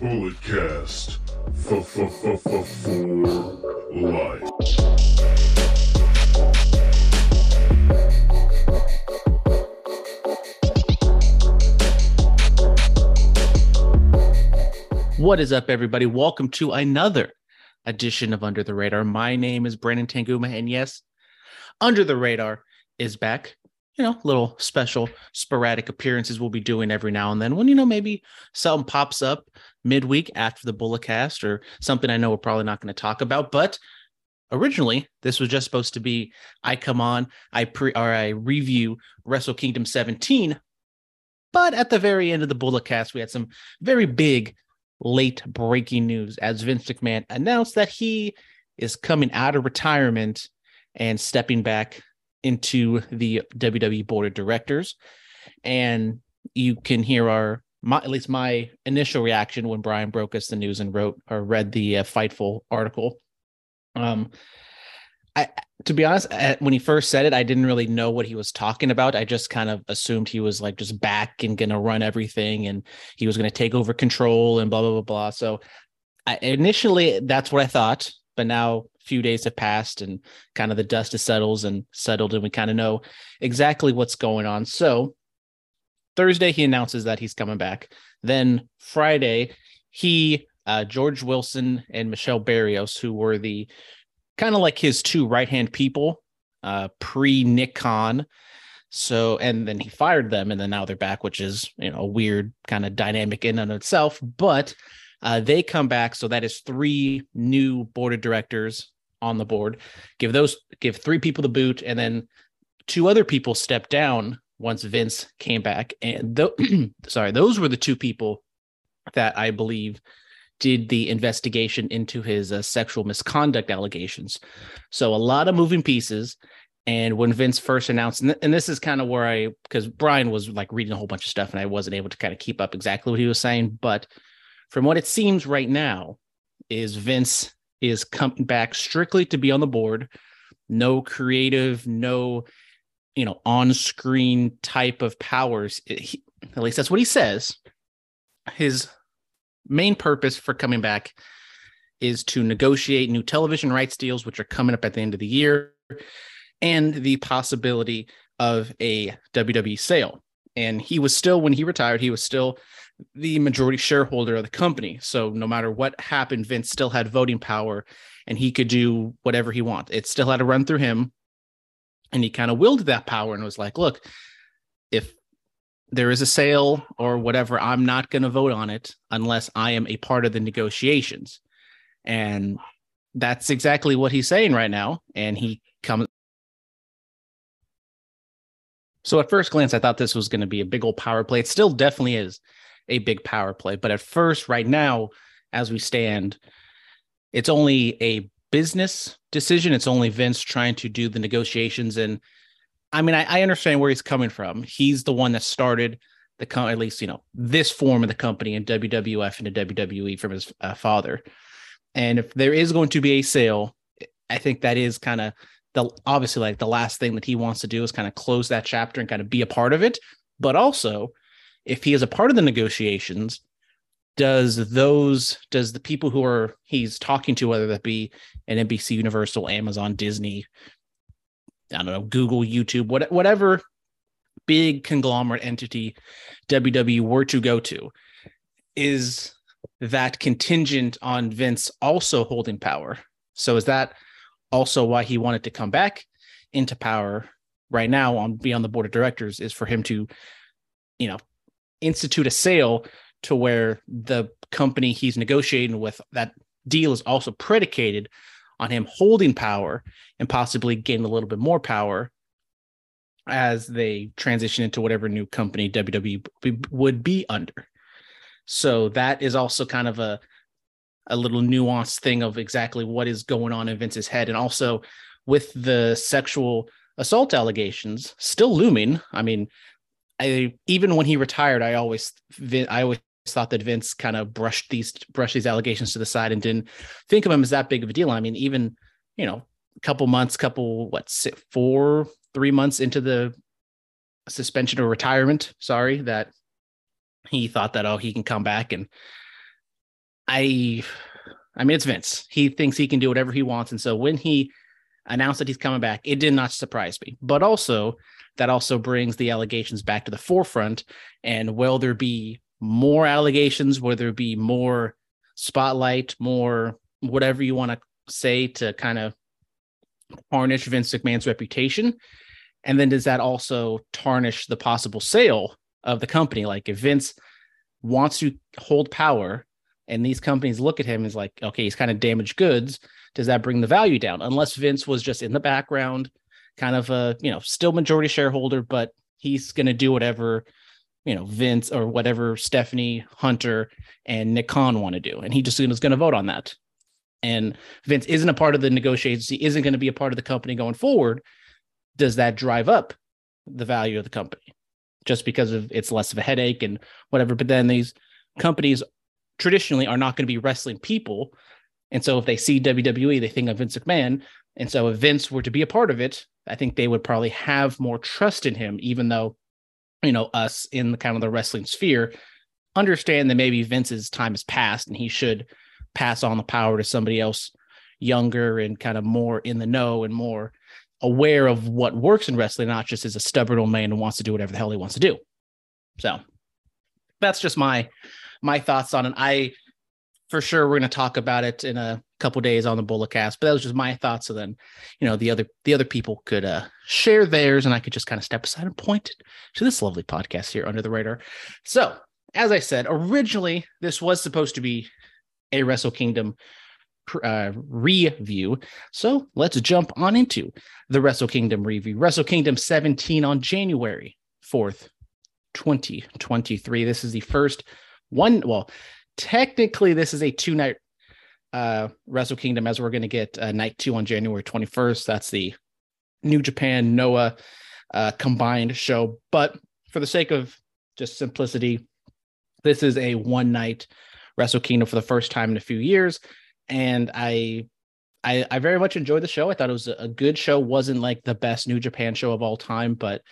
Bulletcast. For life. What is up, everybody? Welcome to another edition of Under the Radar. My name is Brandon Tanguma, and yes, Under the Radar is back. You know, little special sporadic appearances we'll be doing every now and then when, you know, maybe something pops up midweek after the Bulletcast or something I know we're probably not going to talk about. But originally, this was just supposed to be I come on, I pre or I review Wrestle Kingdom 17. But at the very end of the Bulletcast, we had some very big late breaking news as Vince McMahon announced that he is coming out of retirement and stepping back into the WWE board of directors. And you can hear our my, at least my initial reaction when Brian broke us the news and wrote or read the uh, Fightful article. Um, I to be honest, when he first said it, I didn't really know what he was talking about. I just kind of assumed he was like just back and gonna run everything, and he was gonna take over control and blah blah blah blah. So I, initially, that's what I thought. But now few days have passed, and kind of the dust has settled and settled, and we kind of know exactly what's going on. So Thursday, he announces that he's coming back. Then Friday, he, uh, George Wilson, and Michelle Barrios, who were the kind of like his two right hand people uh, pre Nick Khan. So, and then he fired them, and then now they're back, which is, you know, a weird kind of dynamic in and of itself. But uh, they come back. So that is three new board of directors on the board. Give those, give three people the boot, and then two other people step down once Vince came back. And th- sorry, those were the two people that I believe did the investigation into his uh, sexual misconduct allegations. So a lot of moving pieces. And when Vince first announced, and, th- and this is kind of where I, because Brian was like reading a whole bunch of stuff and I wasn't able to kind of keep up exactly what he was saying. But from what it seems right now, is Vince is coming back strictly to be on the board, no creative, no, you know, on screen type of powers. He, at least that's what he says. His main purpose for coming back is to negotiate new television rights deals, which are coming up at the end of the year, and the possibility of a WWE sale. And he was still, when he retired, he was still the majority shareholder of the company. So no matter what happened, Vince still had voting power and he could do whatever he wanted. It still had to run through him. And he kind of willed that power and was like, look, if there is a sale or whatever, I'm not going to vote on it unless I am a part of the negotiations. And that's exactly what he's saying right now. And he comes. So at first glance, I thought this was going to be a big old power play. It still definitely is a big power play. But at first, right now, as we stand, it's only a business decision. It's only Vince trying to do the negotiations. And I mean, I, I understand where he's coming from. He's the one that started the com- at least you know this form of the company in WWF and the WWE from his uh, father. And if there is going to be a sale, I think that is kind of the obviously like the last thing that he wants to do is kind of close that chapter and kind of be a part of it. But also, if he is a part of the negotiations, does those does the people who are he's talking to, whether that be an NBC Universal, Amazon, Disney, I don't know, Google, YouTube, what, whatever big conglomerate entity WWE were to go to, is that contingent on Vince also holding power? So is that also why he wanted to come back into power right now on be on the board of directors is for him to, you know, institute a sale to where the company he's negotiating with that deal is also predicated on him holding power and possibly gaining a little bit more power as they transition into whatever new company WWE would be under. So that is also kind of a a little nuanced thing of exactly what is going on in Vince's head and also with the sexual assault allegations still looming. I mean, I even when he retired, I always I always thought that Vince kind of brushed these brushed these allegations to the side and didn't think of him as that big of a deal. I mean, even you know, a couple months, couple what four, three months into the suspension or retirement, sorry, that he thought that oh he can come back and I, I mean, it's Vince. He thinks he can do whatever he wants, and so when he announced that he's coming back, it did not surprise me. But also, that also brings the allegations back to the forefront. And will there be more allegations? Will there be more spotlight, more whatever you want to say to kind of tarnish Vince McMahon's reputation? And then does that also tarnish the possible sale of the company? Like if Vince wants to hold power and these companies look at him as like, okay, he's kind of damaged goods, does that bring the value down? Unless Vince was just in the background, kind of a, you know, still majority shareholder, but he's going to do whatever, you know, Vince or whatever Stephanie Hunter and Nick Khan want to do. And he just is going to vote on that. And Vince isn't a part of the negotiations. He isn't going to be a part of the company going forward does that drive up the value of the company just because of it's less of a headache and whatever but then these companies traditionally are not going to be wrestling people and so if they see WWE they think of Vince McMahon and so if Vince were to be a part of it I think they would probably have more trust in him even though you know us in the kind of the wrestling sphere understand that maybe Vince's time has passed and he should pass on the power to somebody else younger and kind of more in the know and more aware of what works in wrestling, not just as a stubborn old man who wants to do whatever the hell he wants to do. So that's just my my thoughts on it. I for sure we're going to talk about it in a couple days on the Bulletcast, but that was just my thoughts. So then, you know, the other the other people could uh share theirs, and I could just kind of step aside and point to this lovely podcast here under the radar. So, as I said, originally this was supposed to be a Wrestle Kingdom uh, review. So let's jump on into the Wrestle Kingdom review. Wrestle Kingdom 17 on January 4th, 2023. This is the first one. Well, technically, this is a two night uh, Wrestle Kingdom as we're going to get uh, night two on January 21st. That's the New Japan Noah uh, combined show. But for the sake of just simplicity, this is a one night Wrestle Kingdom for the first time in a few years and I, I, I very much enjoyed the show. I thought it was a good show. wasn't like the best New Japan show of all time, but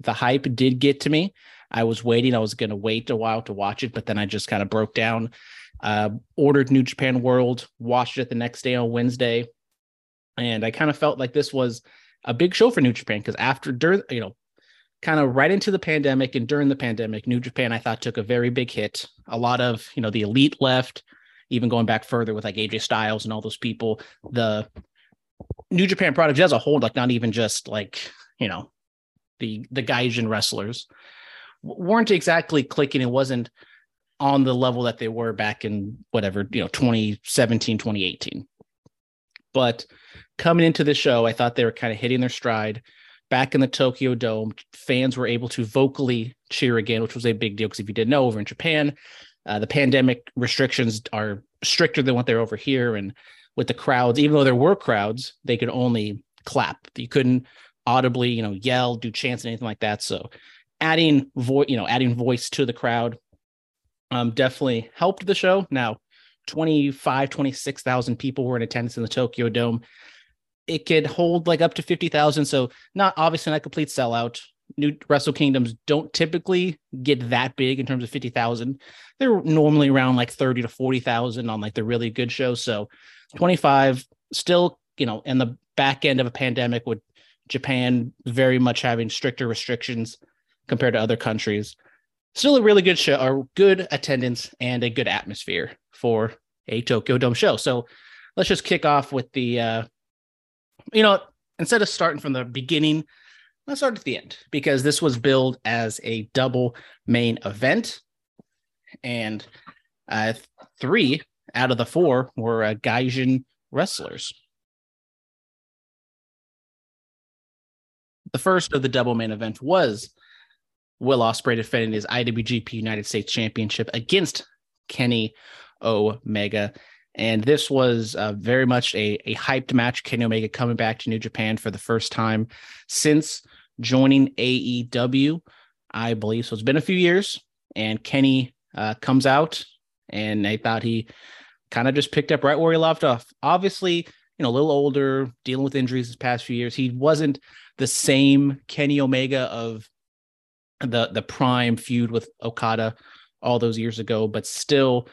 the hype did get to me. I was waiting. I was going to wait a while to watch it, but then I just kind of broke down. Uh, ordered New Japan World, watched it the next day on Wednesday, and I kind of felt like this was a big show for New Japan because after during you know kind of right into the pandemic and during the pandemic, New Japan I thought took a very big hit. A lot of you know the elite left, even going back further with like AJ Styles and all those people, the New Japan product as a whole, like not even just like, you know, the the Gaijin wrestlers weren't exactly clicking. It wasn't on the level that they were back in whatever, you know, 2017, 2018. But coming into the show, I thought they were kind of hitting their stride. Back in the Tokyo Dome, fans were able to vocally cheer again, which was a big deal because if you didn't know, over in Japan, uh, the pandemic restrictions are stricter than what they're over here, and with the crowds, even though there were crowds, they could only clap. You couldn't audibly, you know, yell, do chants, and anything like that. So, adding voice, you know, adding voice to the crowd, um, definitely helped the show. Now, 25, 26,000 people were in attendance in the Tokyo Dome. It could hold like up to 50,000. So, not obviously not a complete sellout new Wrestle Kingdoms don't typically get that big in terms of 50,000. They're normally around like 30 to 40,000 on like the really good shows. So 25 still, you know, in the back end of a pandemic with Japan very much having stricter restrictions compared to other countries. Still a really good show or good attendance and a good atmosphere for a Tokyo Dome show. So let's just kick off with the uh you know, instead of starting from the beginning Let's start at the end because this was billed as a double main event, and uh, three out of the four were uh, Gaijin wrestlers. The first of the double main event was Will Ospreay defending his IWGP United States Championship against Kenny Omega. And this was uh, very much a, a hyped match. Kenny Omega coming back to New Japan for the first time since joining AEW, I believe. So it's been a few years, and Kenny uh, comes out, and I thought he kind of just picked up right where he left off. Obviously, you know, a little older, dealing with injuries this past few years. He wasn't the same Kenny Omega of the the prime feud with Okada all those years ago, but still,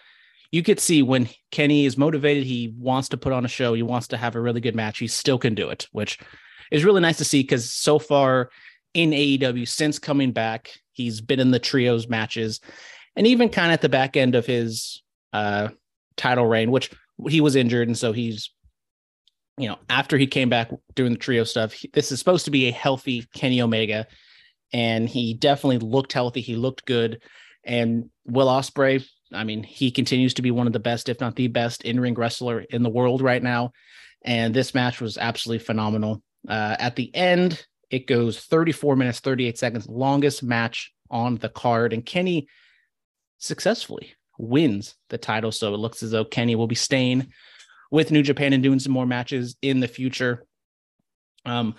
you could see when Kenny is motivated, he wants to put on a show, he wants to have a really good match, he still can do it, which is really nice to see because so far in AEW since coming back, he's been in the trios matches and even kind of at the back end of his uh title reign, which he was injured and so he's you know, after he came back doing the trio stuff, he, this is supposed to be a healthy Kenny Omega and he definitely looked healthy, he looked good and Will Ospreay I mean, he continues to be one of the best, if not the best, in ring wrestler in the world right now. And this match was absolutely phenomenal. Uh, at the end, it goes 34 minutes, 38 seconds, longest match on the card. And Kenny successfully wins the title. So it looks as though Kenny will be staying with New Japan and doing some more matches in the future. Um,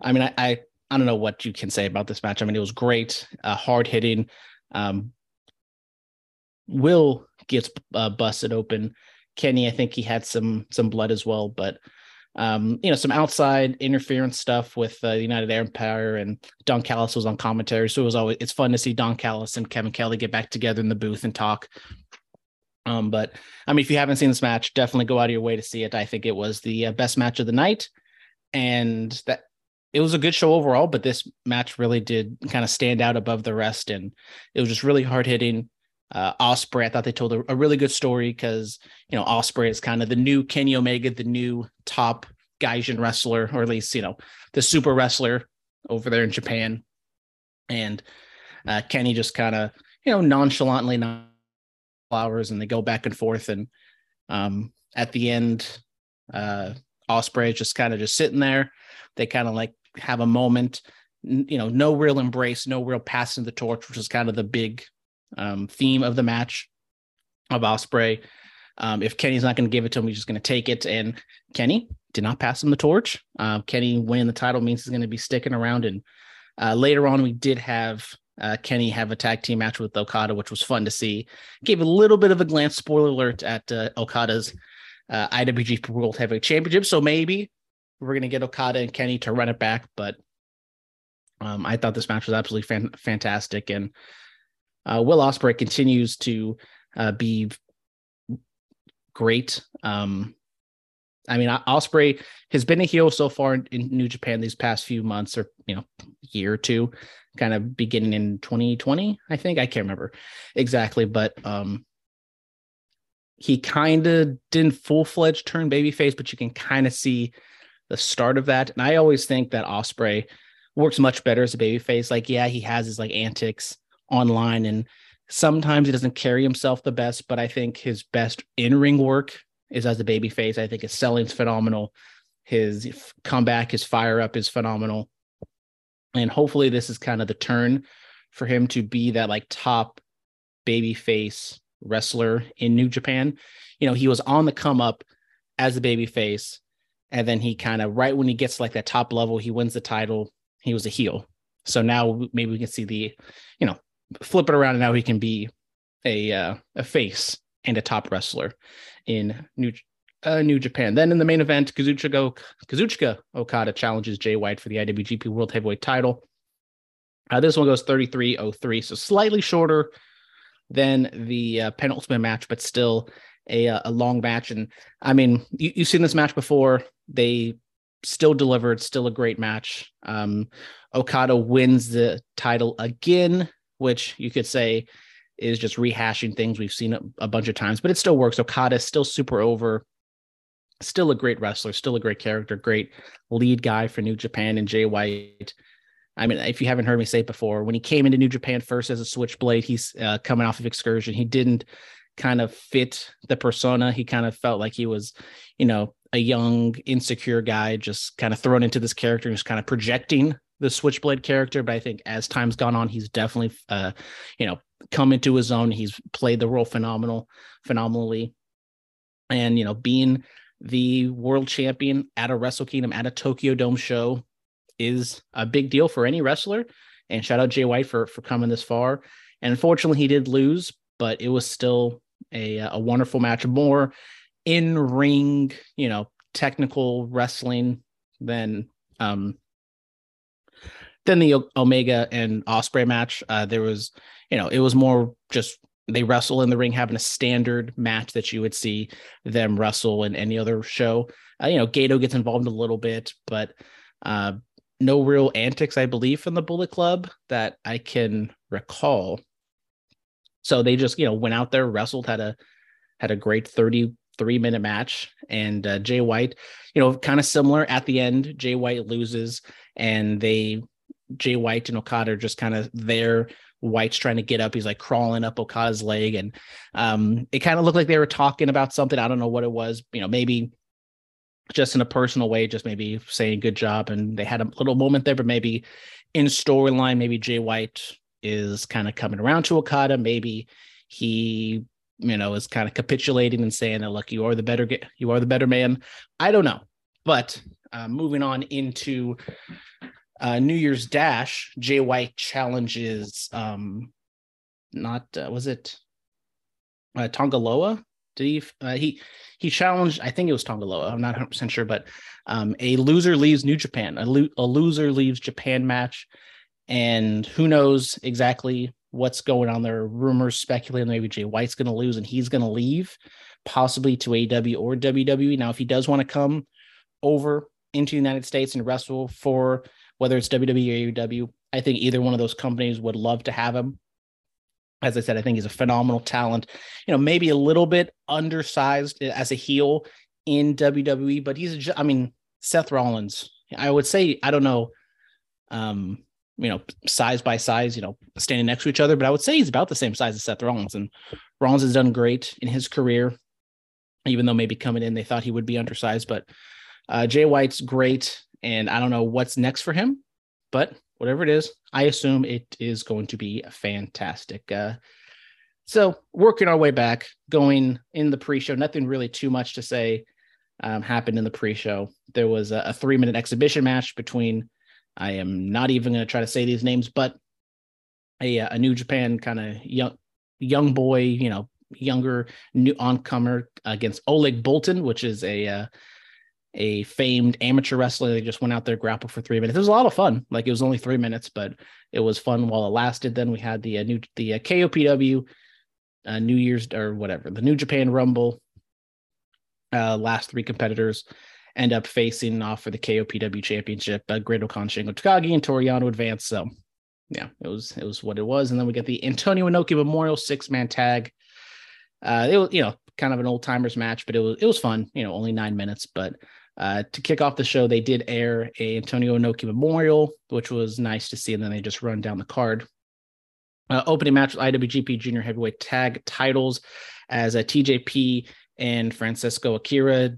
I mean, I, I, I don't know what you can say about this match. I mean, it was great, uh, hard hitting. Um, Will gets uh, busted open. Kenny, I think he had some some blood as well, but um, you know, some outside interference stuff with uh, the United Empire and Don Callis was on commentary. So it was always it's fun to see Don Callis and Kevin Kelly get back together in the booth and talk. Um, but I mean, if you haven't seen this match, definitely go out of your way to see it. I think it was the uh, best match of the night, and that it was a good show overall. But this match really did kind of stand out above the rest, and it was just really hard hitting uh, Ospreay. I thought they told a, a really good story because you know Ospreay is kind of the new Kenny Omega, the new top Gaijin wrestler, or at least you know the super wrestler over there in Japan. And uh, Kenny just kind of you know nonchalantly flowers, and they go back and forth. And um, at the end, uh, Ospreay is just kind of just sitting there. They kind of like have a moment. You know, no real embrace, no real passing the torch, which is kind of the big um, theme of the match of Ospreay. Um, if Kenny's not going to give it to him, he's just going to take it. And Kenny did not pass him the torch. Uh, Kenny winning the title means he's going to be sticking around. And uh, later on, we did have uh, Kenny have a tag team match with Okada, which was fun to see. Gave a little bit of a glance, spoiler alert, at uh, Okada's uh, IWGP World Heavyweight Championship. So maybe we're going to get Okada and Kenny to run it back. But um, I thought this match was absolutely fan- fantastic. And uh, Will Ospreay continues to uh, be great. Um, I mean, Ospreay has been a heel so far in, in, New Japan these past few months, or you know, year or two, kind of beginning in 2020. I think I can't remember exactly, but um, he kind of didn't full fledged turn babyface, but you can kind of see the start of that. And I always think that Ospreay works much better as a babyface. Like, yeah, he has his like antics online and sometimes he doesn't carry himself the best but i think his best in-ring work is as a baby face i think his selling's phenomenal his comeback his fire up is phenomenal and hopefully this is kind of the turn for him to be that like top baby face wrestler in new japan you know he was on the come up as a baby face and then he kind of right when he gets like that top level he wins the title he was a heel so now maybe we can see the you know flip it around and now he can be a uh, a face and a top wrestler in New uh, New Japan. Then in the main event, Kazuchika, Kazuchika Okada challenges Jay White for the IWGP World Heavyweight Title. Uh, this one goes 33.03, so slightly shorter than the uh, penultimate match, but still a uh, a long match. And I mean, you, you've seen this match before. They still delivered, still a great match. Um, Okada wins the title again which you could say is just rehashing things we've seen a, a bunch of times, but it still works. Okada is still super over, still a great wrestler, still a great character, great lead guy for New Japan and Jay White. I mean, if you haven't heard me say it before, when he came into New Japan first as a switchblade, he's uh, coming off of excursion. He didn't kind of fit the persona. He kind of felt like he was, you know, a young, insecure guy just kind of thrown into this character and just kind of projecting the Switchblade character, but I think as time's gone on, he's definitely, uh, you know, come into his own. He's played the role phenomenal, phenomenally, and you know, being the world champion at a Wrestle Kingdom at a Tokyo Dome show is a big deal for any wrestler. And shout out Jay White for for coming this far. And unfortunately, he did lose, but it was still a a wonderful match. More in ring, you know, technical wrestling than um then the Omega and Ospreay match, uh, there was, you know, it was more just they wrestle in the ring, having a standard match that you would see them wrestle in any other show. Uh, you know, Gedo gets involved a little bit, but uh, no real antics, I believe, from the Bullet Club that I can recall. So they just, you know, went out there, wrestled, had a had a great 33 minute match. And uh, Jay White, you know, kind of similar at the end. Jay White loses, and they Jay White and Okada are just kind of there. White's trying to get up. He's like crawling up Okada's leg. And um, it kind of looked like they were talking about something. I don't know what it was. You know, maybe just in a personal way, just maybe saying good job. And they had a little moment there, but maybe in storyline, maybe Jay White is kind of coming around to Okada. Maybe he, you know, is kind of capitulating and saying that, look, you are the better, you are the better man. I don't know. But uh, moving on into uh, New Year's Dash, Jay White challenges, um, not, uh, was it uh, Tanga Loa? Did he, uh, he, he challenged, I think it was Tanga Loa. I'm not 100% sure, but um, a loser leaves New Japan, a, lo- a loser leaves Japan match. And who knows exactly what's going on there. Rumors speculating maybe Jay White's going to lose and he's going to leave, possibly to AEW or WWE. Now, if he does want to come over into the United States and wrestle for whether it's WWE or AEW, I think either one of those companies would love to have him. As I said, I think he's a phenomenal talent. You know, maybe a little bit undersized as a heel in WWE, but he's, I mean, Seth Rollins. I would say, I don't know, um, you know, size by size, you know, standing next to each other, but I would say he's about the same size as Seth Rollins. And Rollins has done great in his career, even though maybe coming in they thought he would be undersized. But uh, Jay White's great, and I don't know what's next for him, but whatever it is, I assume it is going to be fantastic. Uh, so working our way back, going in the pre-show, nothing really too much to say um, happened in the pre-show. There was a, a three-minute exhibition match between I am not even going to try to say these names, but a, a New Japan kind of young young boy, you know, younger new oncomer against Oleg Boltin, which is a uh, a famed amateur wrestler. They just went out there grappled for three minutes. It was a lot of fun. Like it was only three minutes, but it was fun while it lasted. Then we had the uh, new the uh, KOPW uh, New Year's or whatever the New Japan Rumble. Uh, last three competitors end up facing off for the KOPW championship. Uh, Great-O-Khan Shingo Takagi and Toru Yano advance. So yeah, it was it was what it was. And then we get the Antonio Inoki Memorial six man tag. Uh, it was you know kind of an old timers match, but it was it was fun. You know, only nine minutes. But uh, to kick off the show, they did air a Antonio Inoki Memorial, which was nice to see. And then they just run down the card. Uh, opening match with IWGP Junior Heavyweight Tag titles as a TJP and Francisco Akira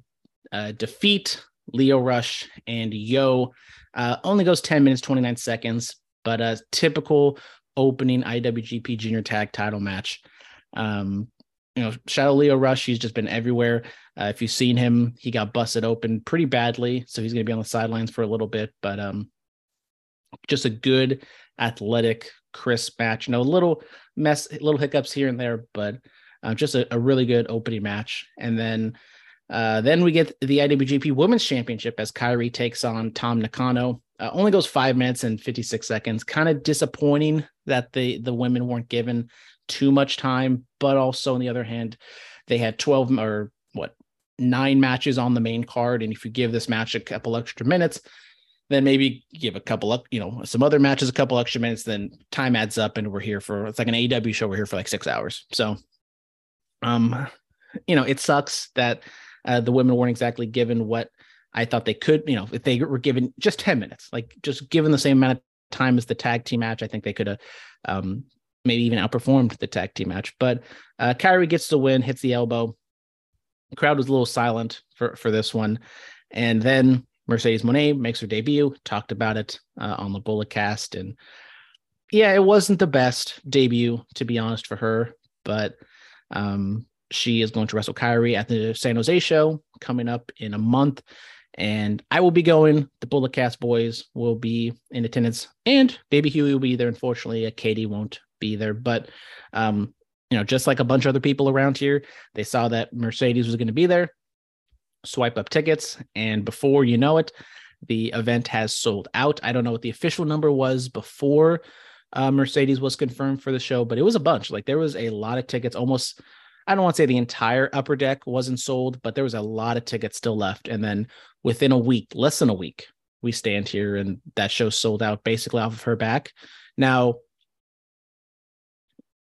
uh, defeat Lio Rush and Yo. Uh, only goes 10 minutes, 29 seconds, but a typical opening IWGP Junior Tag title match. Um, you know, Shadow Lio Rush, he's just been everywhere. Uh, if you've seen him, he got busted open pretty badly, so he's going to be on the sidelines for a little bit. But um, just a good, athletic, crisp match. You know, a little mess, little hiccups here and there, but uh, just a, a really good opening match. And then uh, then we get the IWGP Women's Championship as Kairi takes on Tam Nakano. Uh, only goes five minutes and 56 seconds. Kind of disappointing that the the women weren't given too much time, but also on the other hand, they had 12 or what nine matches on the main card, and if you give this match a couple extra minutes, then maybe give a couple up, you know, some other matches a couple extra minutes, then time adds up, and we're here for it's like an AEW show. We're here for like six hours. So, um, you know, it sucks that uh, the women weren't exactly given what I thought they could. You know, if they were given just 10 minutes, like just given the same amount of time as the tag team match, I think they could have um, maybe even outperformed the tag team match. But uh, Kairi gets the win, hits the elbow. The crowd was a little silent for, for this one. And then Mercedes Moné makes her debut, talked about it uh, on the Bullet Cast. And yeah, it wasn't the best debut, to be honest, for her. But um, she is going to wrestle Kairi at the San Jose show coming up in a month. And I will be going. The Bullet Cast boys will be in attendance, and Baby Huey will be there. Unfortunately, uh, Katie won't be there. But, um, you know, just like a bunch of other people around here, they saw that Mercedes was going to be there, swipe up tickets. And before you know it, the event has sold out. I don't know what the official number was before uh, Mercedes was confirmed for the show, but it was a bunch. Like there was a lot of tickets. Almost, I don't want to say the entire upper deck wasn't sold, but there was a lot of tickets still left. And then within a week, less than a week, we stand here and that show sold out basically off of her back. Now,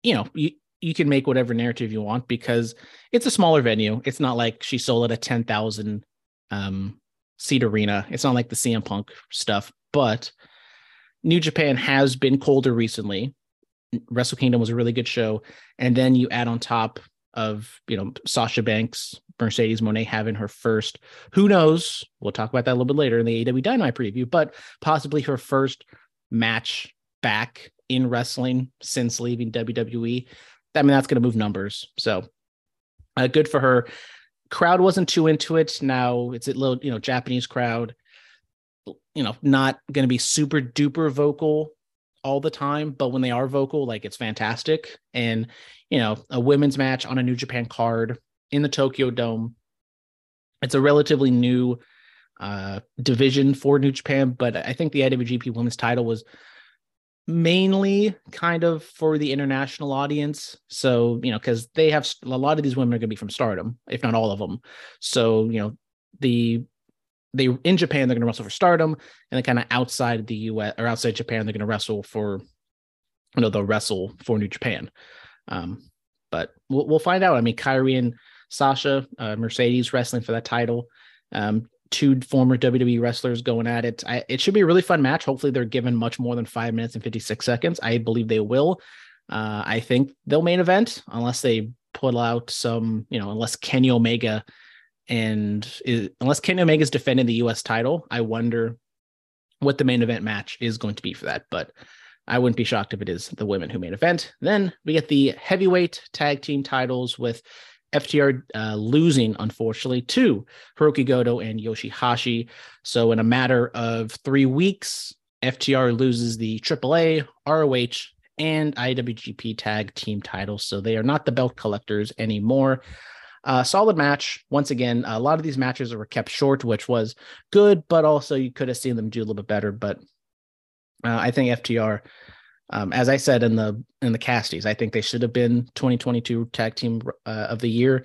you know, you, you can make whatever narrative you want because it's a smaller venue. It's not like she sold at a 10,000 um, seat arena. It's not like the CM Punk stuff, but New Japan has been colder recently. Wrestle Kingdom was a really good show. And then you add on top of, you know, Sasha Banks, Mercedes Moné having her first, who knows? We'll talk about that a little bit later in the AW Dynamite preview, but possibly her first match back in wrestling since leaving WWE. I mean, that's going to move numbers. So uh, good for her. Crowd wasn't too into it. Now it's a little, you know, Japanese crowd, you know, not going to be super duper vocal all the time, but when they are vocal, like it's fantastic. And, you know, a women's match on a New Japan card in the Tokyo Dome. It's a relatively new uh, division for New Japan, but I think the IWGP Women's title was mainly kind of for the international audience. So, you know, because they have a lot of these women are going to be from stardom, if not all of them. So, you know, the they in Japan, they're going to wrestle for stardom, and then kind of outside the US or outside Japan, they're going to wrestle for, you know, they'll wrestle for New Japan. Um, but we'll, we'll find out. I mean, Kairi and Sasha, uh, Mercedes wrestling for that title. Um, two former WWE wrestlers going at it. I, it should be a really fun match. Hopefully, they're given much more than five minutes and 56 seconds. I believe they will. Uh, I think they'll main event unless they pull out some, you know, unless Kenny Omega and is, unless Kenny Omega is defending the U.S. title, I wonder what the main event match is going to be for that. But I wouldn't be shocked if it is the women who main event. Then we get the heavyweight tag team titles with FTR uh, losing, unfortunately, to Hirooki Goto and Yoshihashi. So, in a matter of three weeks, FTR loses the AAA, ROH, and IWGP tag team titles. So, they are not the belt collectors anymore. Uh, solid match. Once again, a lot of these matches were kept short, which was good, but also you could have seen them do a little bit better. But uh, I think FTR um, as I said in the in the casties, I think they should have been 2022 tag team uh, of the year.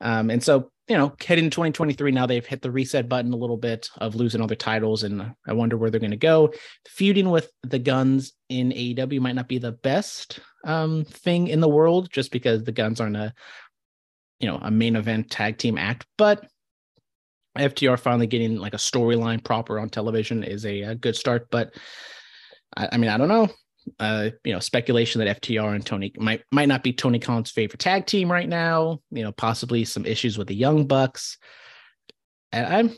Um, and so, you know, heading to 2023, now they've hit the reset button a little bit of losing all their titles, and I wonder where they're going to go. Feuding with the Guns in AEW might not be the best um, thing in the world, just because the Guns aren't a, you know, a main event tag team act. But FTR finally getting like a storyline proper on television is a, a good start. But I, I mean, I don't know uh, you know, speculation that FTR and Tony might might not be Tony Khan's favorite tag team right now. You know, possibly some issues with the Young Bucks. And I'm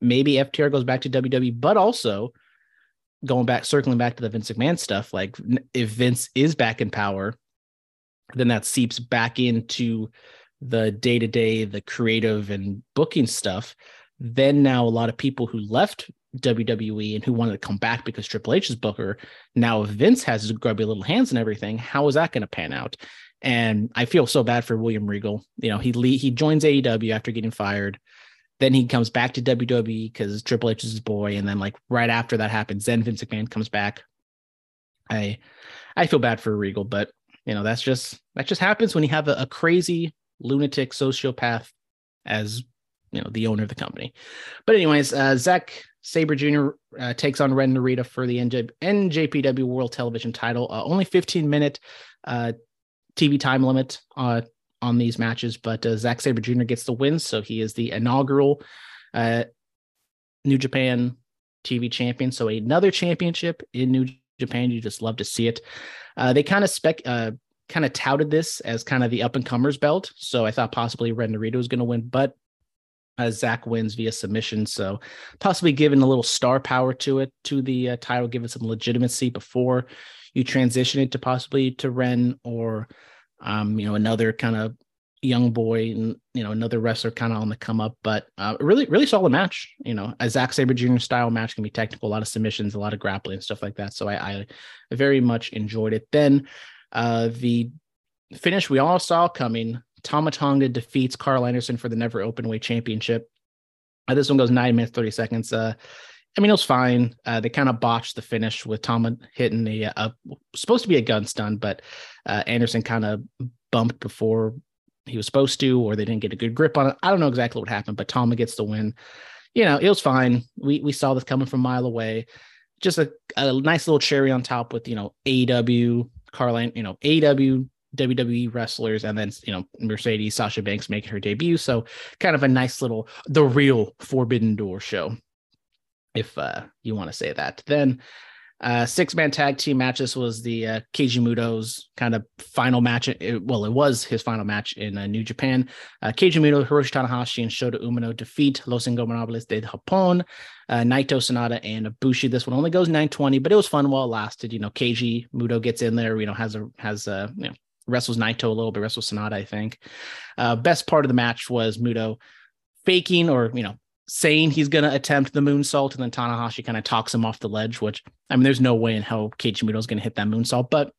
maybe FTR goes back to WWE, but also going back, circling back to the Vince McMahon stuff. Like, if Vince is back in power, then that seeps back into the day to day, the creative and booking stuff. Then now a lot of people who left WWE and who wanted to come back because Triple H is Booker. Now, if Vince has his grubby little hands and everything, how is that going to pan out? And I feel so bad for William Regal. You know, he he joins AEW after getting fired. Then he comes back to WWE because Triple H is his boy. And then, like right after that happens, then Vince McMahon comes back. I I feel bad for Regal, but you know that's just that just happens when you have a, a crazy lunatic sociopath as you know the owner of the company. But anyways, uh, Zack Sabre Jr. Uh, takes on Ren Narita for the NJ- NJPW World Television title. Uh, only 15 minute uh, TV time limit uh, on these matches, but uh, Zack Sabre Jr. gets the win, so he is the inaugural uh, New Japan TV champion. So another championship in New Japan. You just love to see it. Uh they kind of spec kind of touted this as kind of the up and comers belt. So I thought possibly Ren Narita was going to win, but uh, Zack wins via submission. So possibly giving a little star power to it, to the uh, title, give it some legitimacy before you transition it to possibly to Ren or, um, you know, another kind of young boy and, you know, another wrestler kind of on the come up. But uh, really, really solid match. You know, a Zack Sabre Jr. style match can be technical, a lot of submissions, a lot of grappling and stuff like that. So I, I very much enjoyed it. Then uh, the finish we all saw coming Tama Tonga defeats Karl Anderson for the Never Openweight Championship. Uh, this one goes nine minutes, 30 seconds. Uh, I mean, it was fine. Uh, they kind of botched the finish with Tom hitting the uh, supposed to be a gun stun, but uh, Anderson kind of bumped before he was supposed to, or they didn't get a good grip on it. I don't know exactly what happened, but Tama gets the win. You know, it was fine. We we saw this coming from a mile away. Just a, a nice little cherry on top with you know AEW, Carline, you know AEW, WWE wrestlers, and then you know Mercedes, Sasha Banks making her debut. So kind of a nice little the real Forbidden Door show if uh, you want to say that. Then uh, six man tag team matches was the uh, Keiji Muto's kind of final match. It, well, it was his final match in uh, New Japan. Uh, Keiji Muto, Hiroshi Tanahashi, and Shota Umino defeat Los Ingobernables de Japón, uh, Naito Sanada, and Bushi. This one only goes 920, but it was fun while it lasted. You know, Keiji Muto gets in there, you know, has a, has a, you know, wrestles Naito a little bit, wrestles Sanada, I think. Uh, best part of the match was Muto faking or, you know, saying he's going to attempt the moonsault, and then Tanahashi kind of talks him off the ledge. Which I mean, there's no way in hell Keiji is going to hit that moonsault, but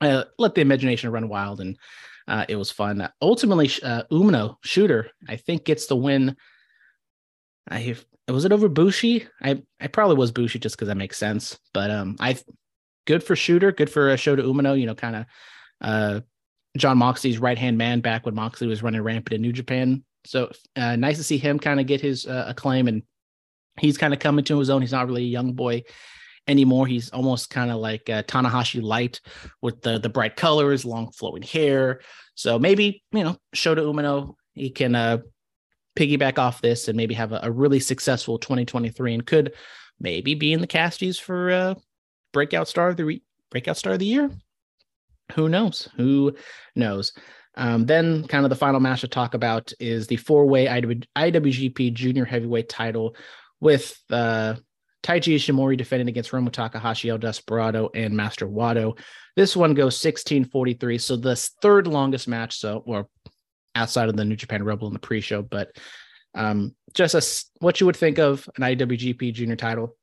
uh, let the imagination run wild, and uh, it was fun. Uh, ultimately, uh, Umino Shota, I think, gets the win. I was it over Bushi? I I probably was Bushi just because that makes sense, but um, I good for Shota, good for a show to Umino. You know, kind of uh, Jon Moxley's right hand man back when Moxley was running rampant in New Japan. So uh, nice to see him kind of get his uh, acclaim, and he's kind of coming to his own. He's not really a young boy anymore. He's almost kind of like uh, Tanahashi light with the the bright colors, long flowing hair. So maybe you know Shota Umino he can uh, piggyback off this and maybe have a, a, really successful 2023 and could maybe be in the casties for uh, breakout star of the re- breakout star of the year. Who knows? Who knows? Um, then, kind of the final match to talk about is the four way IWGP Junior Heavyweight title with uh, Taiji Ishimori defending against Romo Takahashi, El Desperado, and Master Wato. This one goes 1643. So, the third longest match, so, or outside of the New Japan Rumble in the pre show, but um, just a, what you would think of an IWGP Junior title.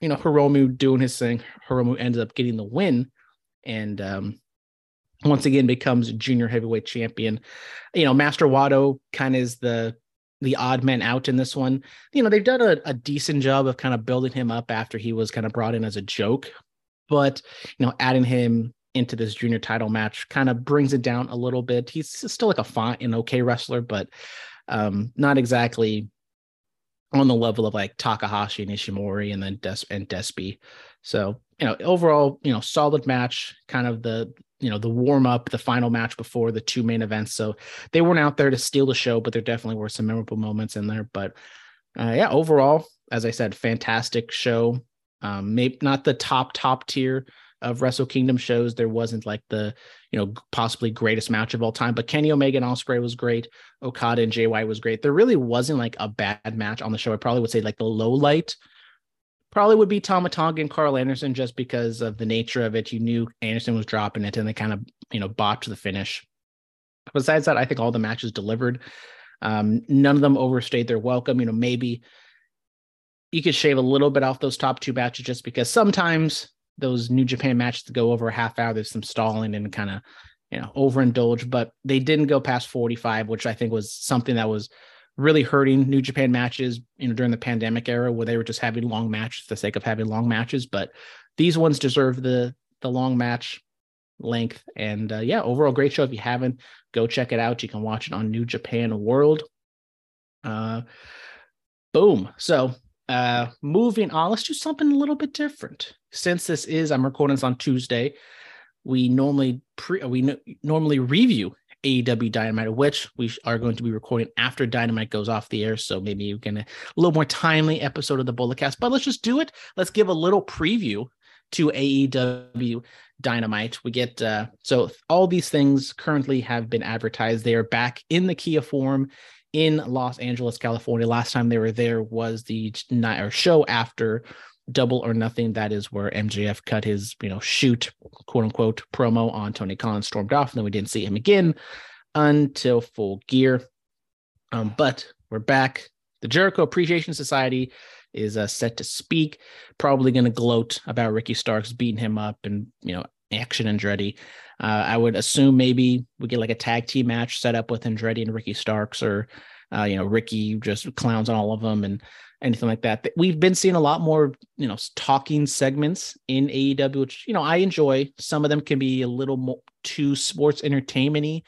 You know, Hiromu doing his thing. Hiromu ended up getting the win. And um, once again becomes junior heavyweight champion. You know, Master Wato kind of is the the odd man out in this one. You know, they've done a, a decent job of kind of building him up after he was kind of brought in as a joke, but you know, adding him into this junior title match kind of brings it down a little bit. He's still like a fine and okay wrestler, but um, not exactly on the level of like Takahashi and Ishimori and then Des and Despy. So, you know, overall, you know, solid match, kind of the you know the warm up the final match before the two main events. So they weren't out there to steal the show but there definitely were some memorable moments in there. But uh, yeah overall as i said fantastic show. Um maybe not the top top tier of wrestle kingdom shows. There wasn't like the you know possibly greatest match of all time but kenny omega and ospreay was great. Okada and jy was great. There really wasn't like a bad match on the show. I probably would say like the low light probably would be Tama Tonga and Karl Anderson just because of the nature of it. You knew Anderson was dropping it and they kind of, you know, botched the finish. Besides that, I think all the matches delivered. Um, none of them overstayed their welcome. You know, maybe you could shave a little bit off those top two matches just because sometimes those New Japan matches go over a half hour, there's some stalling and kind of, you know, overindulge, but they didn't go past 45, which I think was something that was really hurting New Japan matches, you know, during the pandemic era where they were just having long matches for the sake of having long matches. But these ones deserve the the long match length. And uh, yeah, overall great show. If you haven't, go check it out. You can watch it on New Japan World. Uh, boom. So uh, moving on, let's do something a little bit different. Since this is, I'm recording this on Tuesday. We normally pre we no, normally review AEW Dynamite, which we are going to be recording after Dynamite goes off the air. So maybe you can a little more timely episode of the Bulletcast. But let's just do it. Let's give a little preview to AEW Dynamite. We get uh, so all these things currently have been advertised. They are back in the Kia Forum in Los Angeles, California. Last time they were there was the night or show after Double or Nothing. That is where MJF cut his, you know, shoot, quote unquote, promo on Tony Khan, stormed off, and then we didn't see him again until full gear. Um, but we're back. The Jericho Appreciation Society is uh, set to speak. Probably going to gloat about Ricky Starks beating him up and you know Action Andretti. Uh, I would assume maybe we get like a tag team match set up with Andretti and Ricky Starks, or uh, you know Ricky just clowns on all of them and anything like that. We've been seeing a lot more you know talking segments in AEW, which you know I enjoy. Some of them can be a little more too sports entertainmenty,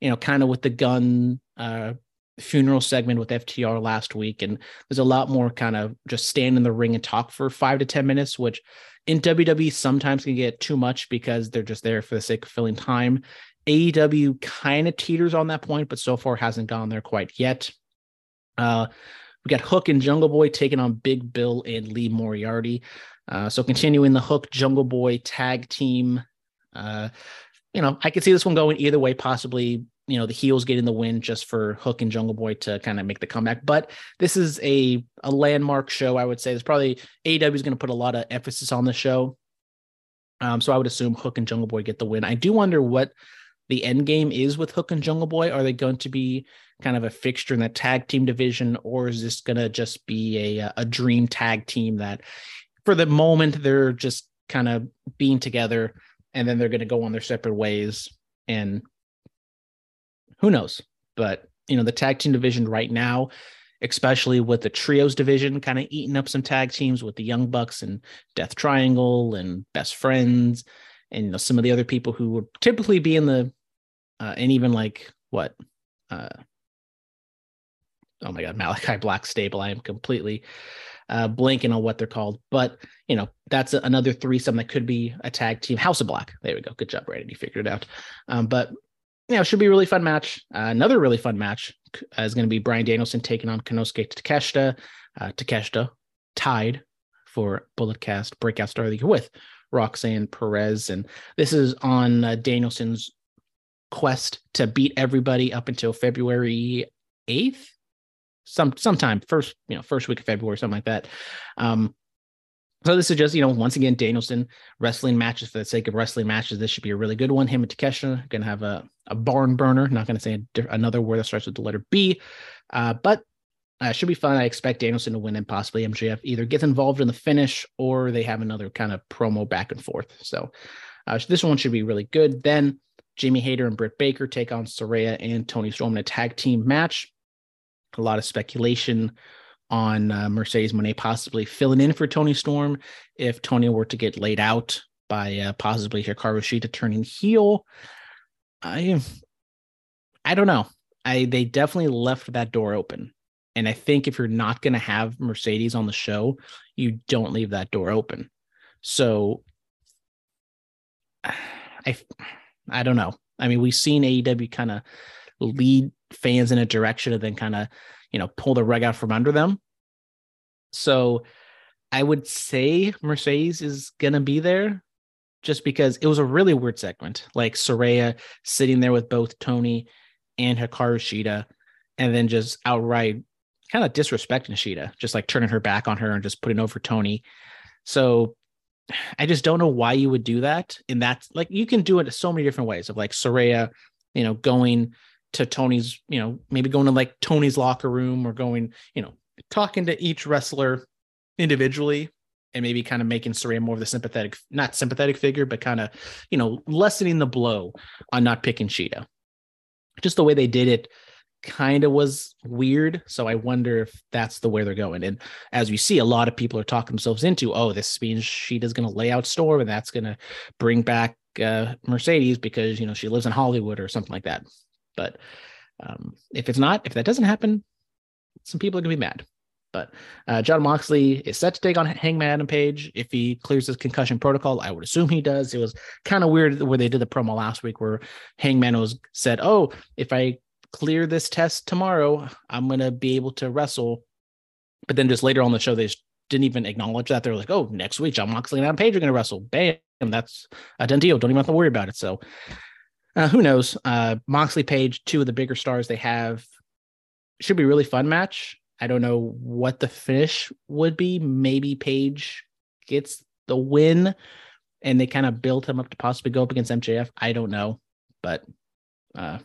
you know, kind of with the gun uh, funeral segment with FTR last week, and there's a lot more kind of just stand in the ring and talk for five to ten minutes, which in WWE sometimes can get too much because they're just there for the sake of filling time. AEW kind of teeters on that point, but so far hasn't gone there quite yet. Uh, we got Hook and Jungle Boy taking on Big Bill and Lee Moriarty. Uh, so continuing the Hook Jungle Boy tag team. Uh, you know, I could see this one going either way, possibly you know the heels getting the win just for Hook and Jungle Boy to kind of make the comeback. But this is a a landmark show. I would say there's probably AEW is going to put a lot of emphasis on the show. Um, so I would assume Hook and Jungle Boy get the win. I do wonder what the end game is with Hook and Jungle Boy. Are they going to be kind of a fixture in the tag team division, or is this going to just be a a dream tag team that, for the moment, they're just kind of being together, and then they're going to go on their separate ways and who knows? But you know, the tag team division right now, especially with the trios division kind of eating up some tag teams with the Young Bucks and Death Triangle and Best Friends, and you know, some of the other people who would typically be in the uh, and even like what uh oh my god, Malakai Black stable. I am completely uh blanking on what they're called. But you know, that's another threesome that could be a tag team. House of Black. There we go. Good job, Brandon. You figured it out. Um, but you know, should be a really fun match. Uh, another really fun match uh, is going to be Bryan Danielson taking on Konosuke Takeshita. Uh, Takeshita tied for Bulletcast Breakout Star of with Roxanne Perez. And this is on uh, Danielson's quest to beat everybody up until February 8th. Some sometime first, you know, first week of February, something like that. Um, so this is just, you know, once again, Danielson wrestling matches for the sake of wrestling matches. This should be a really good one. Him and Takeshita to have a, a barn burner. Not to say another word that starts with the letter B, uh, but uh, should be fun. I expect Danielson to win and possibly MJF either gets involved in the finish or they have another kind of promo back and forth. So uh, this one should be really good. Then Jamie Hayter and Britt Baker take on Saraya and Toni Storm in a tag team match. A lot of speculation on uh, Mercedes Moné possibly filling in for Toni Storm if Toni were to get laid out by uh, possibly Hikaru Shida turning heel. I I don't know. I they definitely left that door open. And I think if you're not going to have Mercedes on the show, you don't leave that door open. So I I don't know. I mean, we've seen AEW kind of lead fans in a direction and then kind of you know, pull the rug out from under them. So I would say Mercedes is going to be there just because it was a really weird segment. Like Saraya sitting there with both Toni and Hikaru Shida, and then just outright kind of disrespecting Shida, just like turning her back on her and just putting over Toni. So I just don't know why you would do that. And that's like you can do it so many different ways of like Saraya, you know, going to Toni's, you know, maybe going to like Toni's locker room or going, you know, talking to each wrestler individually and maybe kind of making Saraya more of the sympathetic, not sympathetic figure, but kind of, you know, lessening the blow on not picking Shida. Just the way they did it kind of was weird. So I wonder if that's the way they're going. And as we see, a lot of people are talking themselves into, oh, this means Shida's going to lay out Storm and that's going to bring back uh, Mercedes because, you know, she lives in Hollywood or something like that. But um, if it's not, if that doesn't happen, some people are going to be mad. But uh, Jon Moxley is set to take on Hangman Adam Page if he clears his concussion protocol. I would assume he does. It was kind of weird where they did the promo last week where Hangman was said, "Oh, if I clear this test tomorrow, I'm going to be able to wrestle." But then just later on the show, they didn't even acknowledge that. They're like, "Oh, next week, Jon Moxley and Adam Page are going to wrestle." Bam, that's a done deal. Don't even have to worry about it. So uh, who knows? Uh, Moxley Page, two of the bigger stars they have, should be really fun match. I don't know what the finish would be. Maybe Page gets the win, and they kind of build him up to possibly go up against MJF. I don't know, but uh,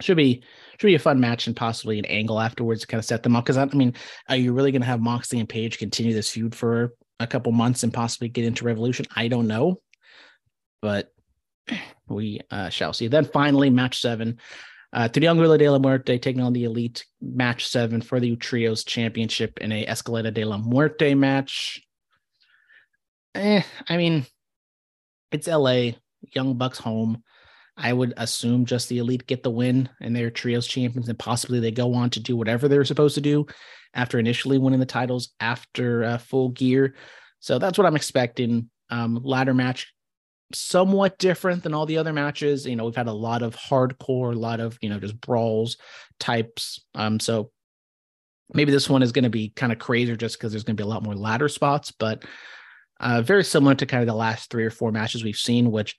should be should be a fun match and possibly an angle afterwards to kind of set them up. Because I, I mean, are you really going to have Moxley and Page continue this feud for a couple months and possibly get into Revolution? I don't know but we uh, shall see. Then finally, match seven. Uh, Triangulo de la Muerte taking on the Elite match seven for the Trios Championship in a Escalera de la Muerte match. Eh, I mean, it's LA, Young Bucks home. I would assume just the Elite get the win and they're Trios champions, and possibly they go on to do whatever they're supposed to do after initially winning the titles after uh, full gear. So that's what I'm expecting. Um, ladder match somewhat different than all the other matches. You know, we've had a lot of hardcore, a lot of, you know, just brawls types. Um, so maybe this one is going to be kind of crazier just because there's going to be a lot more ladder spots, but uh, very similar to kind of the last three or four matches we've seen, which,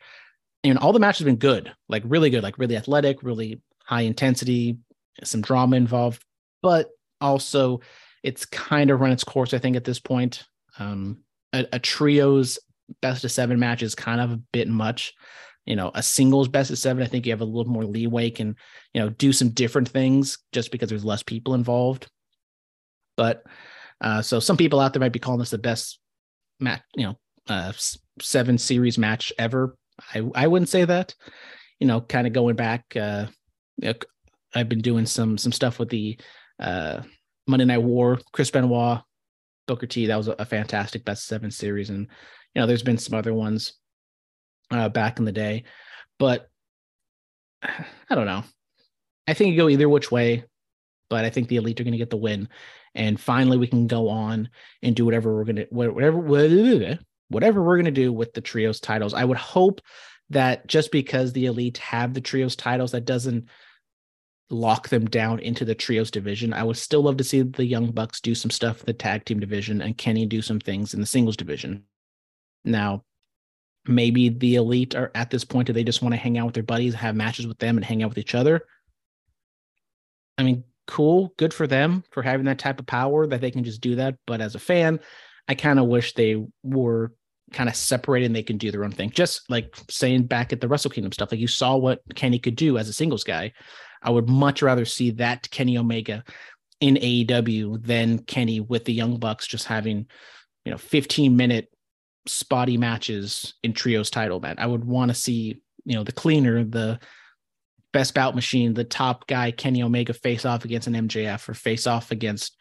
you know, all the matches have been good, like really good, like really athletic, really high intensity, some drama involved, but also it's kind of run its course, I think, at this point. Um, a, a trio's best of seven match is kind of a bit much. You know, a singles best of seven, I think you have a little more leeway, can, you know, do some different things just because there's less people involved. But uh, so some people out there might be calling this the best match, you know, uh, seven series match ever. I, I wouldn't say that. You know, kind of going back, uh, I've been doing some some stuff with the uh, Monday Night War, Chris Benoit, Booker T. That was a, fantastic best seven series, and you know, there's been some other ones uh, back in the day, but I don't know. I think you go either which way, but I think the elite are going to get the win, and finally we can go on and do whatever we're going to whatever whatever we're going to do with the trios titles. I would hope that just because the elite have the trios titles, that doesn't lock them down into the trios division. I would still love to see the Young Bucks do some stuff in the tag team division and Kenny do some things in the singles division. Now, maybe the elite are at this point, do they just want to hang out with their buddies, have matches with them, and hang out with each other? I mean, cool, good for them for having that type of power that they can just do that. But as a fan, I kind of wish they were kind of separated and they can do their own thing. Just like saying back at the Wrestle Kingdom stuff, like you saw what Kenny could do as a singles guy. I would much rather see that Kenny Omega in AEW than Kenny with the Young Bucks just having, you know, 15 minute spotty matches in trios title man. I would want to see, you know, the cleaner, the best bout machine, the top guy, Kenny Omega face off against an MJF or face off against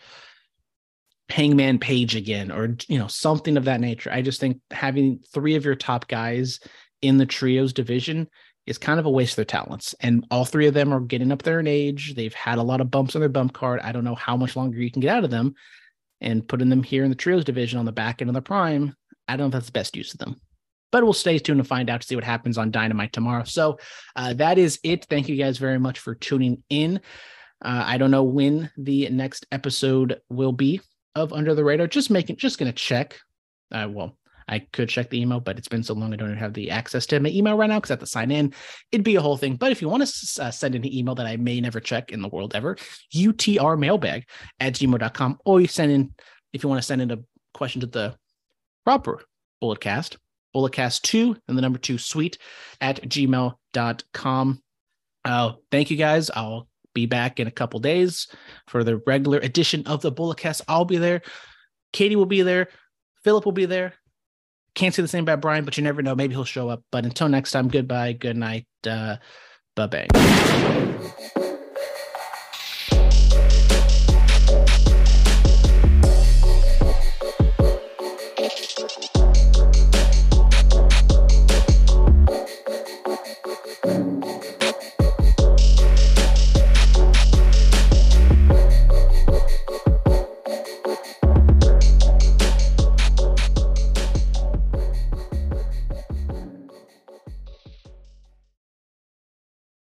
Hangman Page again, or you know, something of that nature. I just think having three of your top guys in the trios division is kind of a waste of their talents. And all three of them are getting up there in age. They've had a lot of bumps on their bump card. I don't know how much longer you can get out of them. And putting them here in the trios division on the back end of the prime I don't know if that's the best use of them. But we'll stay tuned to find out to see what happens on Dynamite tomorrow. So uh, that is it. Thank you guys very much for tuning in. Uh, I don't know when the next episode will be of Under the Radar. Just making, just gonna check. Uh, well, I could check the email, but it's been so long I don't have the access to my email right now because I have to sign in. It'd be a whole thing. But if you want to uh, send an email that I may never check in the world ever, utrmailbag at gmail.com, or you send in, if you want to send in a question to the proper bulletcast, bulletcast2 and the number two sweet at gmail.com. Uh, thank you guys. I'll be back in a couple days for the regular edition of the bulletcast. I'll be there. Katie will be there. Philip will be there. Can't say the same about Brian, but you never know. Maybe he'll show up. But until next time, goodbye, good night, uh, bye bang.